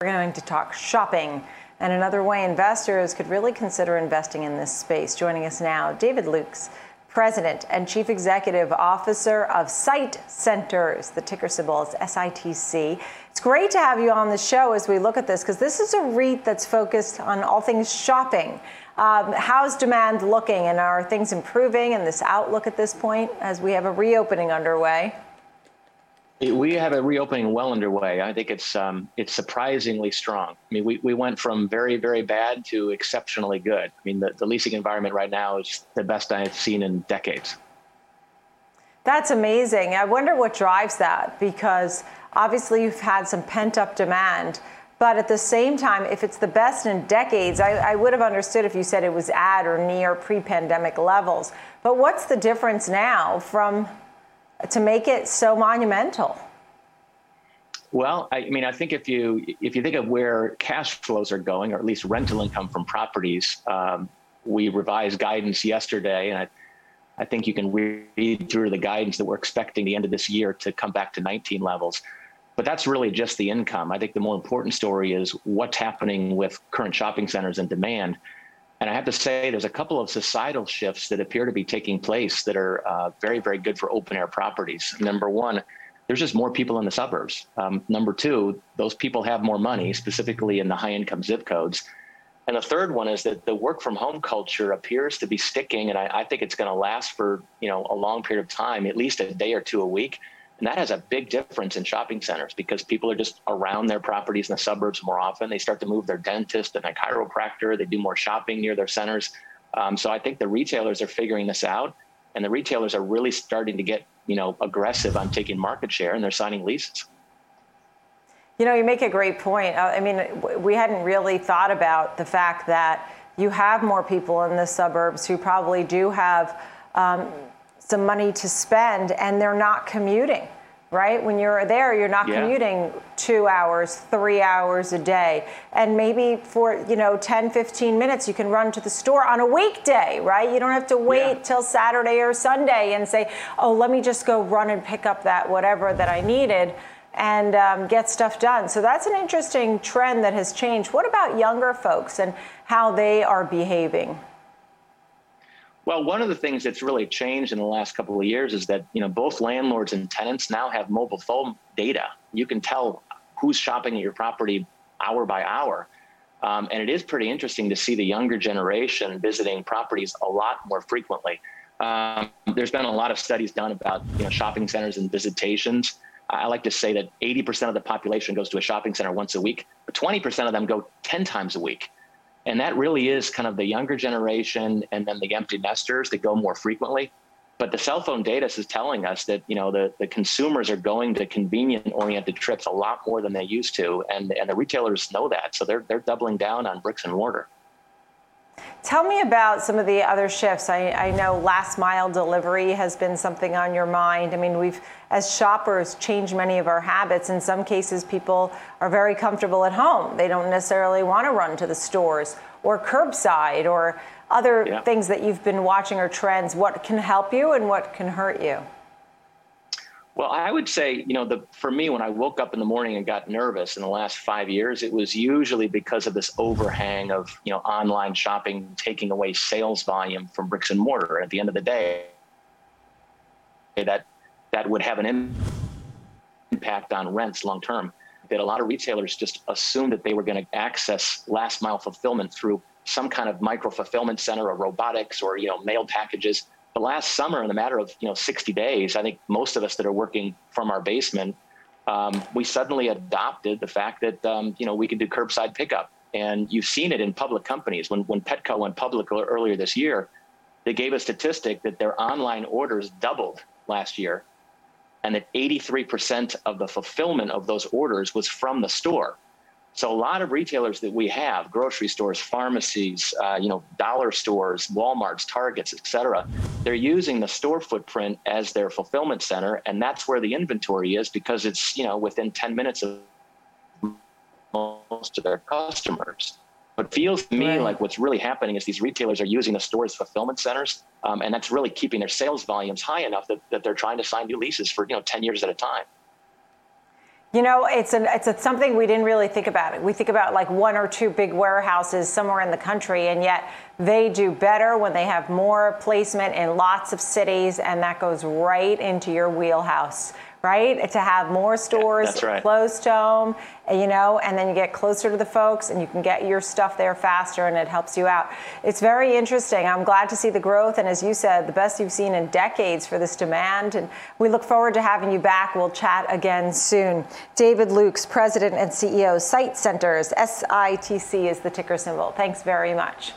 We're going to talk shopping and another way investors could really consider investing in this space. Joining us now, David Lukes, President and Chief Executive Officer of Site Centers. The ticker symbol is SITC. It's great to have you on the show as we look at this because this is a REIT that's focused on all things shopping. Um, how's demand looking and are things improving in this outlook at this point as we have a reopening underway? We have a reopening well underway. I think it's um, it's surprisingly strong. I mean, we, we went from very, very bad to exceptionally good. I mean, the, the leasing environment right now is the best I've seen in decades. That's amazing. I wonder what drives that because obviously you've had some pent up demand. But at the same time, if it's the best in decades, I, I would have understood if you said it was at or near pre pandemic levels. But what's the difference now from to make it so monumental? Well, I mean, I think if you if you think of where cash flows are going, or at least rental income from properties, um, we revised guidance yesterday, and I, I think you can read through the guidance that we're expecting the end of this year to come back to 19 levels. But that's really just the income. I think the more important story is what's happening with current shopping centers and demand. And I have to say, there's a couple of societal shifts that appear to be taking place that are uh, very, very good for open air properties. Number one, there's just more people in the suburbs. Um, number two, those people have more money, specifically in the high income zip codes. And the third one is that the work from home culture appears to be sticking, and I, I think it's going to last for you know a long period of time, at least a day or two a week. And that has a big difference in shopping centers because people are just around their properties in the suburbs more often. They start to move their dentist and their chiropractor. They do more shopping near their centers. Um, so I think the retailers are figuring this out, and the retailers are really starting to get you know aggressive on taking market share, and they're signing leases. You know, you make a great point. Uh, I mean, we hadn't really thought about the fact that you have more people in the suburbs who probably do have. Um, some money to spend and they're not commuting right? When you're there, you're not yeah. commuting two hours, three hours a day. And maybe for, you know, 10, 15 minutes, you can run to the store on a weekday, right? You don't have to wait yeah. till Saturday or Sunday and say, oh, let me just go run and pick up that whatever that I needed and um, get stuff done. So that's an interesting trend that has changed. What about younger folks and how they are behaving? Well, one of the things that's really changed in the last couple of years is that you know both landlords and tenants now have mobile phone data. You can tell who's shopping at your property hour by hour, um, and it is pretty interesting to see the younger generation visiting properties a lot more frequently. Um, there's been a lot of studies done about you know shopping centers and visitations. I like to say that 80% of the population goes to a shopping center once a week, but 20% of them go 10 times a week. And that really is kind of the younger generation and then the empty nesters that go more frequently. But the cell phone data is telling us that you know the, the consumers are going to convenient oriented trips a lot more than they used to, and, and the retailers know that, so they're they're doubling down on bricks and mortar. Tell me about some of the other shifts. I, I, know last mile delivery has been something on your mind. I mean, we've, as shoppers, changed many of our habits. In some cases, people are very comfortable at home. They don't necessarily want to run to the stores or curbside or other yeah. things that you've been watching or trends. What can help you and what can hurt you? Well, I would say, you know, the, for me, when I woke up in the morning and got nervous in the last five years, it was usually because of this overhang of, you know, online shopping taking away sales volume from bricks and mortar. At the end of the day, that that would have an impact on rents long term. That a lot of retailers just assumed that they were going to access last mile fulfillment through some kind of micro fulfillment center or robotics or you know mail packages the last summer, in a matter of you know 60 days, I think most of us that are working from our basement, um, we suddenly adopted the fact that um, you know we can do curbside pickup, and you've seen it in public companies. When when Petco went public earlier this year, they gave a statistic that their online orders doubled last year, and that 83% of the fulfillment of those orders was from the store. So a lot of retailers that we have, grocery stores, pharmacies, uh, you know, dollar stores, Walmart's, Targets, et cetera, they're using the store footprint as their fulfillment center, and that's where the inventory is because it's you know within 10 minutes of most of their customers. What feels to me right. like what's really happening is these retailers are using the stores fulfillment centers, um, and that's really keeping their sales volumes high enough that, that they're trying to sign new leases for you know 10 years at a time. You know, it's an it's a, something we didn't really think about. We think about like one or two big warehouses somewhere in the country, and yet they do better when they have more placement in lots of cities, and that goes right into your wheelhouse, right? To have more stores that's right. close to home, you know, and then you get closer to the folks, and you can get your stuff there faster, and it helps you out. It's very interesting. I'm glad to see the growth, and as you said, the best you've seen in decades for this demand, and we look forward to having you back. We'll chat again soon. David Lukes, President and CEO, Site Centers, SITC is the ticker symbol. Thanks very much.